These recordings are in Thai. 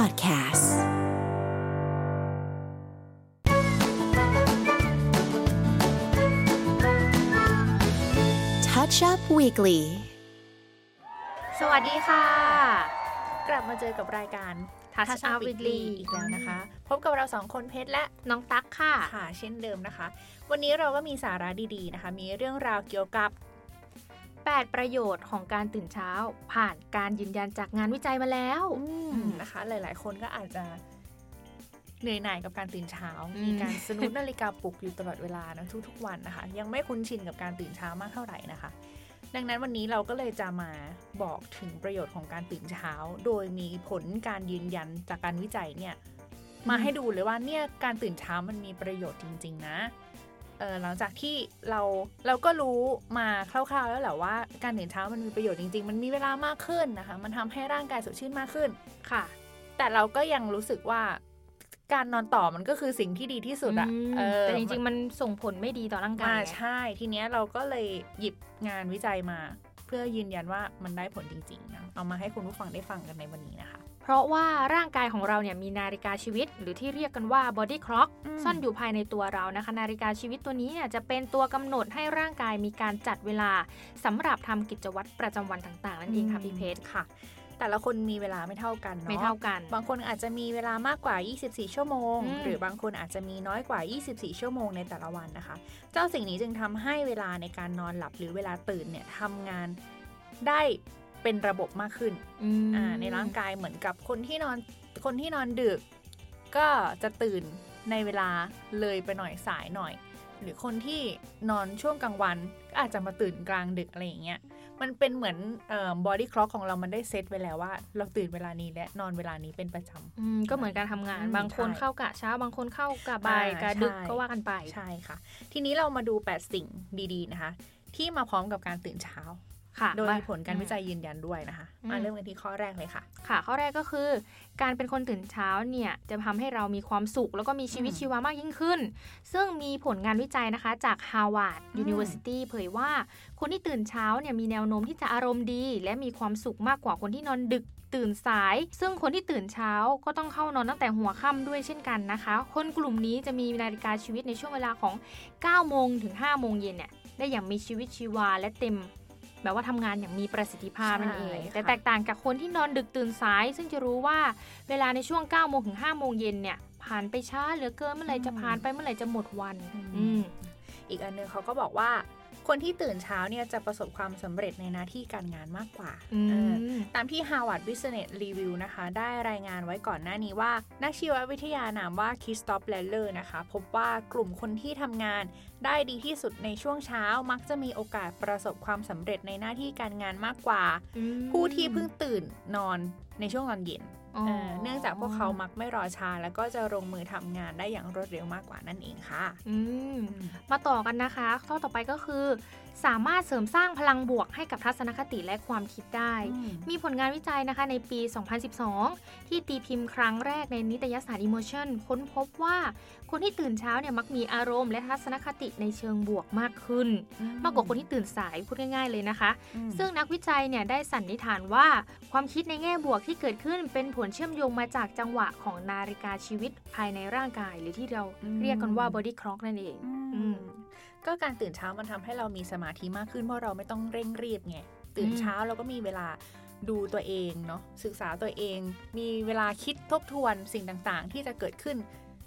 Podcasts Touch Up Weekly สวัสดีค่ะ กลับมาเจอกับรายการ Touch Touch Up Up Weekly Weekly อีกแล้วนะคะ พบกับเราสองคนเพชรและน้องตั๊กค่ะ ค่ะ เช่นเดิมนะคะ วันนี้เราก็มีสาระดีๆนะคะ มีเรื่องราวเกี่ยวกับ 8 ประโยชน์ของการตื่นเช้า ผ่านการยืนยันจากงานวิจัยมาแล้วอืมนะคะ หลาย ๆ คนก็อาจจะเหนื่อยหน่ายกับการตื่นเช้าอืมมีการสนุดนาฬิกาปลุกอยู่ตลอดเวลานะทุกๆวันนะคะ ยังไม่คุ้นชินกับการตื่นเช้ามากเท่าไหร่นะคะ ดังนั้นวันนี้เราก็เลยจะมาบอกถึงประโยชน์ของการตื่นเช้า โดยมีผลการยืนยันจากการวิจัยเนี่ยมาให้ดูเลยว่าเนี่ยการตื่นเช้ามันมีประโยชน์จริง ๆ นะ เออหลังจากที่เราเราก็รู้มาคร่าวๆ แล้วแหละว่าการตื่นเช้ามันมีประโยชน์จริง ๆ มันมีเวลามากขึ้นนะคะ มันทำให้ร่างกายสดชื่นมากขึ้นค่ะ แต่เราก็ยังรู้สึกว่าการนอนต่อมันก็คือสิ่งที่ดีที่สุดอะอืมเออแต่จริงๆ มันส่งผลไม่ดีต่อร่างกายอ่าไงใช่ ทีเนี้ยเราก็เลยหยิบงานวิจัยมาเพื่อยืนยันว่ามันได้ผลจริงๆนะเอามาให้คุณผู้ฟังได้ฟังกันในวันนี้นะคะ เพราะว่าร่างกายของเราเนี่ยมีนาฬิกาชีวิต หรือที่เรียกกันว่า body clock อืมซ่อนอยู่ภายในตัวเรานะคะ นาฬิกาชีวิตตัวนี้เนี่ยจะเป็นตัวกำหนดให้ร่างกายมีการจัดเวลาสำหรับทำกิจวัตรประจำวันต่างๆ นั่นเองค่ะพี่เพชรค่ะ แต่ละคนมีเวลาไม่เท่ากันเนาะไม่เท่ากัน บางคนอาจจะมีเวลามากกว่า 24 ชั่วโมงอืมหรือบางคนอาจจะมีน้อยกว่า 24 ชั่วโมงในแต่ละวันนะคะ เจ้าสิ่งนี้จึงทำให้เวลาในการนอนหลับหรือเวลาตื่นเนี่ยทำงานได้เป็นระบบมากขึ้นอืมอ่าในร่างกายเหมือนกับคนที่นอนคนที่นอนดึก ก็จะตื่นในเวลาเลยไปหน่อยสายหน่อย หรือคนที่นอนช่วงกลางวันก็อาจจะมาตื่นกลางดึกอะไรอย่างเงี้ย มันเป็นเหมือนบอดี้คล็อกของเรามันได้เซตไว้แล้วว่า เราตื่นเวลานี้และนอนเวลานี้เป็นประจำอืมก็เหมือนการทำงานอืมบางคนใช่เข้ากะเช้า บางคนเข้ากะบ่ายอ่ากะดึกใช่ก็ว่ากันไปใช่ค่ะ ทีนี้เรามาดู 8 สิ่งดีๆนะคะ ที่มาพร้อมกับการตื่นเช้าค่ะ โดยมามีผลการวิจัยยืนยันด้วยนะคะอืมมาเริ่มกันที่ข้อแรกเลยค่ะ ค่ะ ข้อแรกก็คือ การเป็นคนตื่นเช้าเนี่ยจะทำให้เรามีความสุข แล้วก็มีชีวิตอืมชีวามากยิ่งขึ้น ซึ่งมีผลงานวิจัยนะคะ จาก Harvard อืม University เผยว่า คนที่ตื่นเช้าเนี่ยมีแนวโน้มที่จะอารมณ์ดี และมีความสุขมากกว่าคนที่นอนดึกตื่นสาย ซึ่งคนที่ตื่นเช้าก็ต้องเข้านอนตั้งแต่หัวค่ำด้วยเช่นกันนะคะ คนกลุ่มนี้จะมีนาฬิกาชีวิตในช่วงเวลาของ 9 โมงถึง 5 โมงเย็นเนี่ยได้อย่างมีชีวิตชีวาและเต็ม แบบว่าทำงานอย่างมีประสิทธิภาพนั่นเองใช่ค่ะแต่แตกต่างจากคนที่นอนดึกตื่นสาย ซึ่งจะรู้ว่าเวลาในช่วง9โมงถึง5โมงเย็นเนี่ยผ่านไปช้าเหลือเกินเมื่อไหร่จะผ่านไปเมื่อไหร่จะหมดวัน อืมอีกอันหนึงเขาก็บอกว่า คนที่ตื่นเช้าเนี่ยจะประสบความสำเร็จในหน้าที่การงานมากกว่าเอออืมตามที่ Harvard Business Review นะคะ ได้รายงานไว้ก่อนหน้านี้ว่า นักชีววิทยานามว่าคริสตอฟแรนด์เลอร์นะคะ พบว่ากลุ่มคนที่ทำงานได้ดีที่สุดในช่วงเช้ามักจะมีโอกาสประสบความสำเร็จในหน้าที่การงานมากกว่า ผู้ที่เพิ่งตื่นนอนในช่วงตอนเย็นอ๋อ เออเนื่องจากพวกเขามักไม่รอช้าแล้วก็จะลงมือทำงานได้อย่างรวดเร็วมากกว่านั่นเองค่ะ อืม มาต่อกันนะคะ ข้อต่อไปก็คือ สามารถเสริมสร้างพลังบวกให้กับทัศนคติและความคิดได้ มีผลงานวิจัยนะคะในปี 2012 ที่ตีพิมพ์ครั้งแรกในนิตยสาร Emotion ค้นพบว่า คนที่ตื่นเช้าเนี่ยมักมีอารมณ์และทัศนคติในเชิงบวกมากขึ้น มากกว่าคนที่ตื่นสายพูดง่าย ๆเลยนะคะ ซึ่งนักวิจัยเนี่ยได้สันนิษฐานว่า ความคิดในแง่บวกที่เกิดขึ้นเป็นผลเชื่อมโยงมาจากจังหวะของนาฬิกาชีวิตภายในร่างกาย หรือที่เราอืมเรียกกันว่า body clock นั่นเองอืม ก็การตื่นเช้ามันทำให้เรามีสมาธิมากขึ้นเพราะเราไม่ต้องเร่งรีบไงตื่นอืมเช้าเราก็มีเวลาดูตัวเองเนาะศึกษาตัวเอง มีเวลาคิดทบทวนสิ่งต่างๆ ที่จะเกิดขึ้น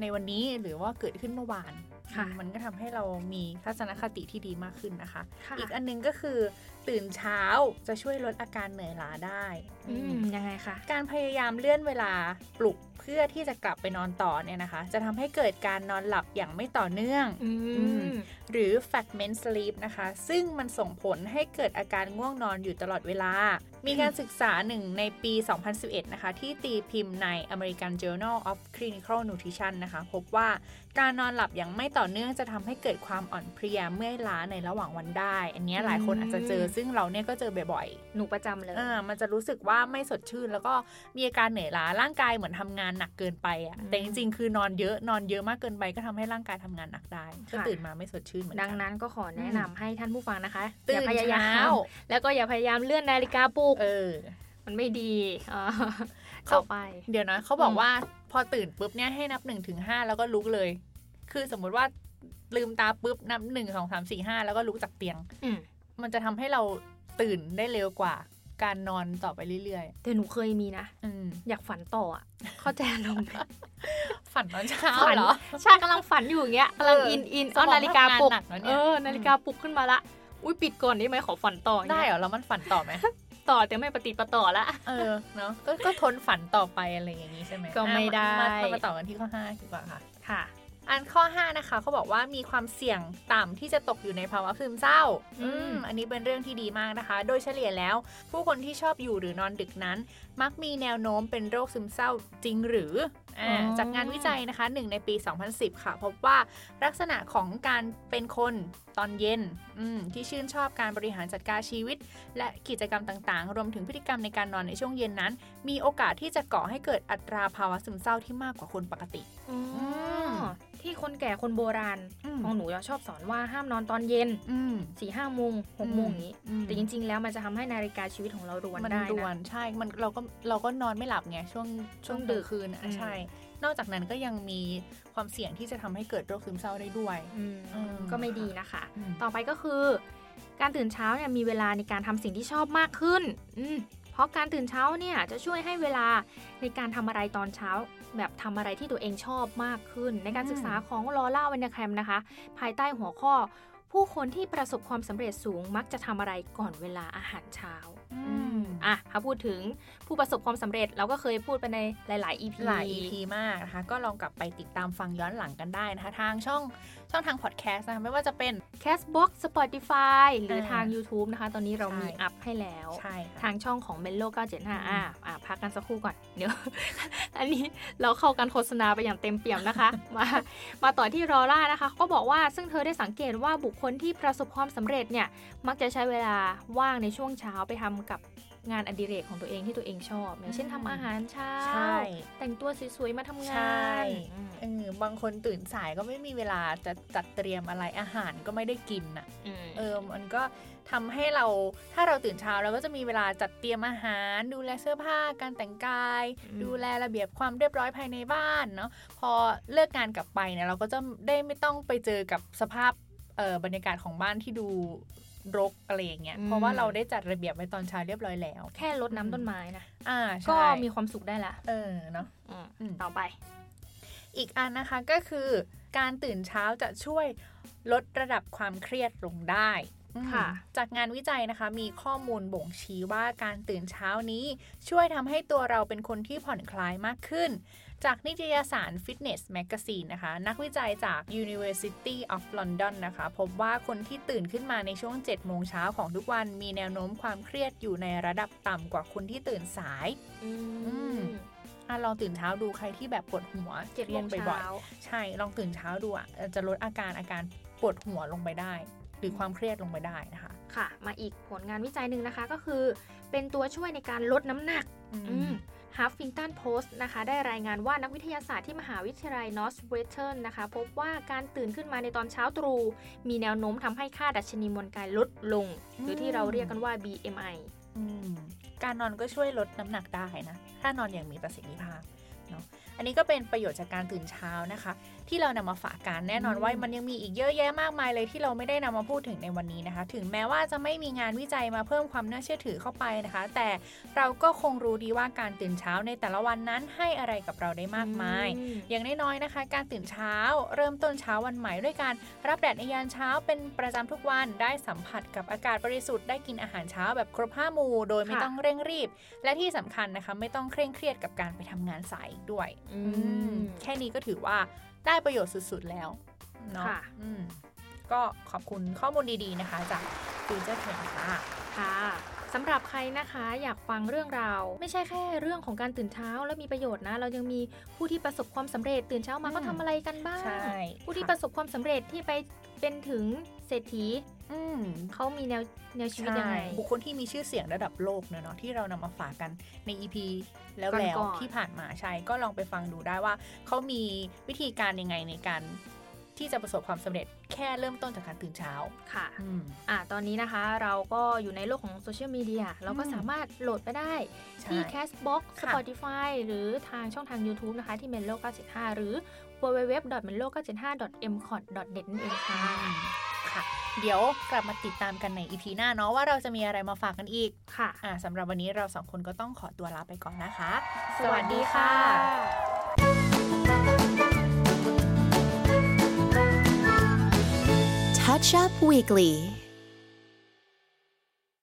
ในวันนี้หรือว่าเกิดขึ้นเมื่อวานค่ะ มันก็ทำให้เรามีทัศนคติที่ดีมากขึ้นนะคะค่ะอีกอันหนึงก็คือตื่นเช้าจะช่วยลดอาการเหนื่อยล้าได้อืมยังไงคะการพยายามเลื่อนเวลาปลุกเพื่อที่จะกลับไปนอนต่อเนี่ยนะคะ จะทำให้เกิดการนอนหลับอย่างไม่ต่อเนื่องอือืมมหรือ fragment sleep นะคะ ซึ่งมันส่งผลให้เกิดอาการง่วงนอนอยู่ตลอดเวลา มีการศึกษาหนึ่งในปี 2011 นะคะ ที่ตีพิมพ์ใน American Journal of Clinical Nutrition นะคะ พบว่าการนอนหลับอย่างไม่ต่อเนื่องจะทำให้เกิดความอ่อนเพลียเมื่อยล้าในระหว่างวันได้ อันเนี้ยหลายคนอาจจะเจอ ซึ่งเราเนี่ยก็เจอบ่อยหนูประจำเลยๆอ่ามันจะรู้สึกว่าไม่สดชื่น แล้วก็มีอาการเหนื่อยล้า ร่างกายเหมือนทำงานหนักเกินไปอะอืมแต่จริงๆ คือนอนเยอะ นอนเยอะมากเกินไปก็ทำให้ร่างกายทำงานหนักได้ ก็ค่ะตื่นมาไม่สดชื่นเหมือนกัดังนั้นก็ขอแนะนำให้ท่านผู้ฟังนะคะตื่อย่านพยายามเช้าแล้วก็อย่าพยายามเลื่อนนาฬิกาปลุกเออ มันไม่ดีอ่าต่อไป เดี๋ยวนะเขาบอกอืมว่าพอตื่นปุ๊บเนี่ยให้นับหนึ่งถึงห้าแล้วก็ลุกเลย คือสมมุติว่าลืมตาปุ๊บนับหนึ่งสองสามสี่ห้าแล้วก็ลุกจากเตียงอืมมันจะทำให้เราตื่นได้เร็วกว่าการนอนต่อไปเรื่อยแต่หนูเคยมีนะๆอืมอยากฝันต่ออะ เข้าใจลงไหมฝันตอนเช้าฝันเหรอ ใช่กำลังฝันอยู่อย่างเงี้ยกำลังเอออิอินอินสมองเอานาฬิกาปลุกทำงานหนักแล้วเนี่เอยอนาฬิกาปลุกขึ้นมาละ อุ้ยปิดก่อนได้ไหมขอฝันต่ออย่างได้เงี้ยเหรอ แล้วมันฝันต่อไหม ต่อแต่ไม่ปฏิดประต่อละ เออเนาะก็ก็ทนฝันต่อไปอะไรอย่างนี้ใช่ไหมก็ไม่ได้อะมามามาต่อกันที่ข้อห้าดีกว่าค่ะ ค่ะ อันข้อ 5 นะคะเขาบอกว่ามีความเสี่ยงต่ำที่จะตกอยู่ในภาวะซึมเศร้า อืม อันนี้เป็นเรื่องที่ดีมากนะคะ โดยเฉลี่ยแล้ว ผู้คนที่ชอบอยู่หรือนอนดึกนั้น มักมีแนวโน้มเป็นโรคซึมเศร้าจริงหรืออ่าจากงานวิจัยนะคะหนึ่งในปี 2010 ค่ะ พบว่าลักษณะของการเป็นคนตอนเย็นอืมที่ชื่นชอบการบริหารจัดการชีวิต และกิจกรรมต่างๆ รวมถึงพฤติกรรมในการนอนในช่วงเย็นนั้น มีโอกาสที่จะก่อให้เกิดอัตราภาวะซึมเศร้าที่มากกว่าคนปกติอ๋ออม ที่คนแก่คนโบราณอืมของหนูจะชอบสอนว่าห้ามนอนตอนเย็นอืมสี่ห้าโมงหกโมงอย่างนี้อืมแต่จริง ๆ แล้วมันจะทำให้นาฬิกาชีวิตของเรารวนมันได้รวนะนใช่มันเราก็เราก็นอนไม่หลับไงช่วงช่วงช่วงดึดึกกคืนอะอืมใช่ นอกจากนั้นก็ยังมีความเสี่ยงที่จะทำให้เกิดโรคซึมเศร้าได้ด้วยอืมอืมก็ไม่ดีนะคะอืมต่อไปก็คือ การตื่นเช้าเนี่ยมีเวลาในการทำสิ่งที่ชอบมากขึ้นอืม เพราะการตื่นเช้าเนี่ยจะช่วยให้เวลาในการทำอะไรตอนเช้า แบบทำอะไรที่ตัวเองชอบมากขึ้น ในการศึกษาของลอร่าเวนเดแคมนะคะ ภายใต้หัวข้อ ผู้คนที่ประสบความสำเร็จสูงมักจะทำอะไรก่อนเวลาอาหารเช้าอืม อะถ้าพูดถึงผู้ประสบความสำเร็จเราก็เคยพูดไปในหลาย ๆ EP หลาย EP มากนะคะ ก็ลองกลับไปติดตามฟังย้อนหลังกันได้นะคะ ทางช่องช่องทางพอดแคสต์นะคะไม่ว่าจะเป็น Castbox Spotify หรือเออทาง YouTube นะคะ ตอนนี้เราใช่มีอัพให้แล้วใช่ค่ะทางช่องของ m e l o 975อืมอะอะพักกันสักครู่ก่อนเดี๋ยว อันนี้เราเข้ากันโฆษณาไปอย่างเต็มเปี่ยมนะคะ มามาต่อที่รอร่านะคะ ก็บอกว่าซึ่งเธอได้สังเกตว่าบุคคลที่ประสบความสำเร็จเนี่ยมักจะใช้เวลาว่างในช่วงเช้าไปทำกับ งานอดิเรกของตัวเองที่ตัวเองชอบ อย่างเช่นอืมทำอาหารเช้าใช่แต่งตัวสวยๆมาทำงาใช่นอืมเออบางคนตื่นสายก็ไม่มีเวลาจะจัดเตรียมอะไรอาหารก็ไม่ได้กินอะอืมเออมันก็ทำให้เราถ้าเราตื่นเช้าเราก็จะมีเวลาจัดเตรียมอาหาร ดูแลเสื้อผ้าการแต่งกายอืมดูแลระเบียบความเรียบร้อยภายในบ้านเนาะพอเลิกงานกลับไปเนี่ยเราก็จะได้ไม่ต้องไปเจอกับสภาพเออบรรยากาศของบ้านที่ดู รกอะไรอย่างเงี้ย เพราะว่าเราได้จัดระเบียบไว้ตอนเช้าเรียบร้อยแล้ว แค่รดน้ำต้นไม้นะอ่าก็ใช่มีความสุขได้ละ เออเนาะอืมอืมต่อไป อีกอันนะคะก็คือการตื่นเช้าจะช่วยลดระดับความเครียดลงได้อืมค่ะจากงานวิจัยนะคะมีข้อมูลบ่งชี้ว่าการตื่นเช้านี้ ช่วยทำให้ตัวเราเป็นคนที่ผ่อนคลายมากขึ้น จากนิตยสาร Fitness Magazine นะคะ นักวิจัยจาก University of London นะคะ พบว่าคนที่ตื่นขึ้นมาในช่วง 7 โมงเช้าของทุกวันมีแนวโน้มความเครียดอยู่ในระดับต่ำกว่าคนที่ตื่นสายอืมอะลองตื่นเช้าดูใครที่แบบปวดหัวเจ็ดเครีโมยดงบ่อยเช้าๆใช่ลองตื่นเช้าดูอะเอ่อจะลดอาการอาการปวดหัวลงไปได้ หรือความเครียดลงไปได้นะคะ ค่ะ มาอีกผลงานวิจัยหนึ่งนะคะก็คือ เป็นตัวช่วยในการลดน้ำหนัก อืมอืม Huffington Post นะคะได้รายงานว่านักวิทยาศาสตร์ที่มหาวิทยาลัย Northwestern นะคะ พบว่าการตื่นขึ้นมาในตอนเช้าตรู่มีแนวโน้มทำให้ค่าดัชนีมวลกายลดลง หรือที่เราเรียกกันว่า BMI อืมการนอนก็ช่วยลดน้ำหนักได้นะ ถ้านอนอย่างมีประสิทธิภาพเนาะ อันนี้ก็เป็นประโยชน์จากการตื่นเช้านะคะ ที่เรานำมาฝากกันแน่นอนอืมว่ามันยังมีอีกเยอะแยะมากมายเลยที่เราไม่ได้นำมาพูดถึงในวันนี้นะคะ ถึงแม้ว่าจะไม่มีงานวิจัยมาเพิ่มความน่าเชื่อถือเข้าไปนะคะ แต่เราก็คงรู้ดีว่าการตื่นเช้าในแต่ละวันนั้นให้อะไรกับเราได้มากมายอืมอย่างน้อยๆนะคะ การตื่นเช้าเริ่มต้นเช้าวันใหม่ด้วยการรับแดดในยามเช้าเป็นประจำทุกวันได้สัมผัสกับอากาศบริสุทธิ์ได้กินอาหารเช้าแบบครบห้าหมู่โดยไม่ค่ะต้องเร่งรีบ และที่สำคัญนะคะ ไม่ต้องเคร่งเครียดกับการไปทำงานสายอีกด้วยอือืมมแค่นี้ก็ถือว่าได้ประโยชน์สุดๆแล้วเนาะค่ะอืมก็ขอบคุณข้อมูลดีๆนะคะ จาก Future Trend ค่ะค่ะสำหรับใครนะคะอยากฟังเรื่องราว ไม่ใช่แค่เรื่องของการตื่นเช้าแล้วมีประโยชน์นะ เรายังมีผู้ที่ประสบความสำเร็จตื่นเช้ามาอืมก็ทำอะไรกันบ้างใช่ผู้ที่ค่ะประสบความสำเร็จที่ไปเป็นถึงเศรษฐี อืมเขามีแนวแนวชีวิตยังไง บุคคลที่มีชื่อเสียงระดับโลกเนอะเนาะที่เรานำมาฝากกันใน EP แล้วก่อนๆแล้วที่ผ่านมาใช่ก็ลองไปฟังดูได้ว่าเขามีวิธีการยังไงในการที่จะประสบความสำเร็จแค่เริ่มต้นจากการตื่นเช้าค่ะอืมอ่าตอนนี้นะคะเราก็อยู่ในโลกของโซเชียลมีเดียเราก็อืมสามารถโหลดไปได้ใช่ที่ Castbox ค่ะ Spotify หรือทางช่องทาง YouTube นะคะ ที่ Menlo 975หรือ www.menlo975.mcot.net นั่นเองค่ะค่ะ เดี๋ยวกลับมาติดตามกันในอีพีหน้าเนาะว่าเราจะมีอะไรมาฝากกันอีกค่ะอ่าสำหรับวันนี้เราสองคนก็ต้องขอตัวลาไปก่อนนะคะ สวัสดีค่ะ Touch Up Weekly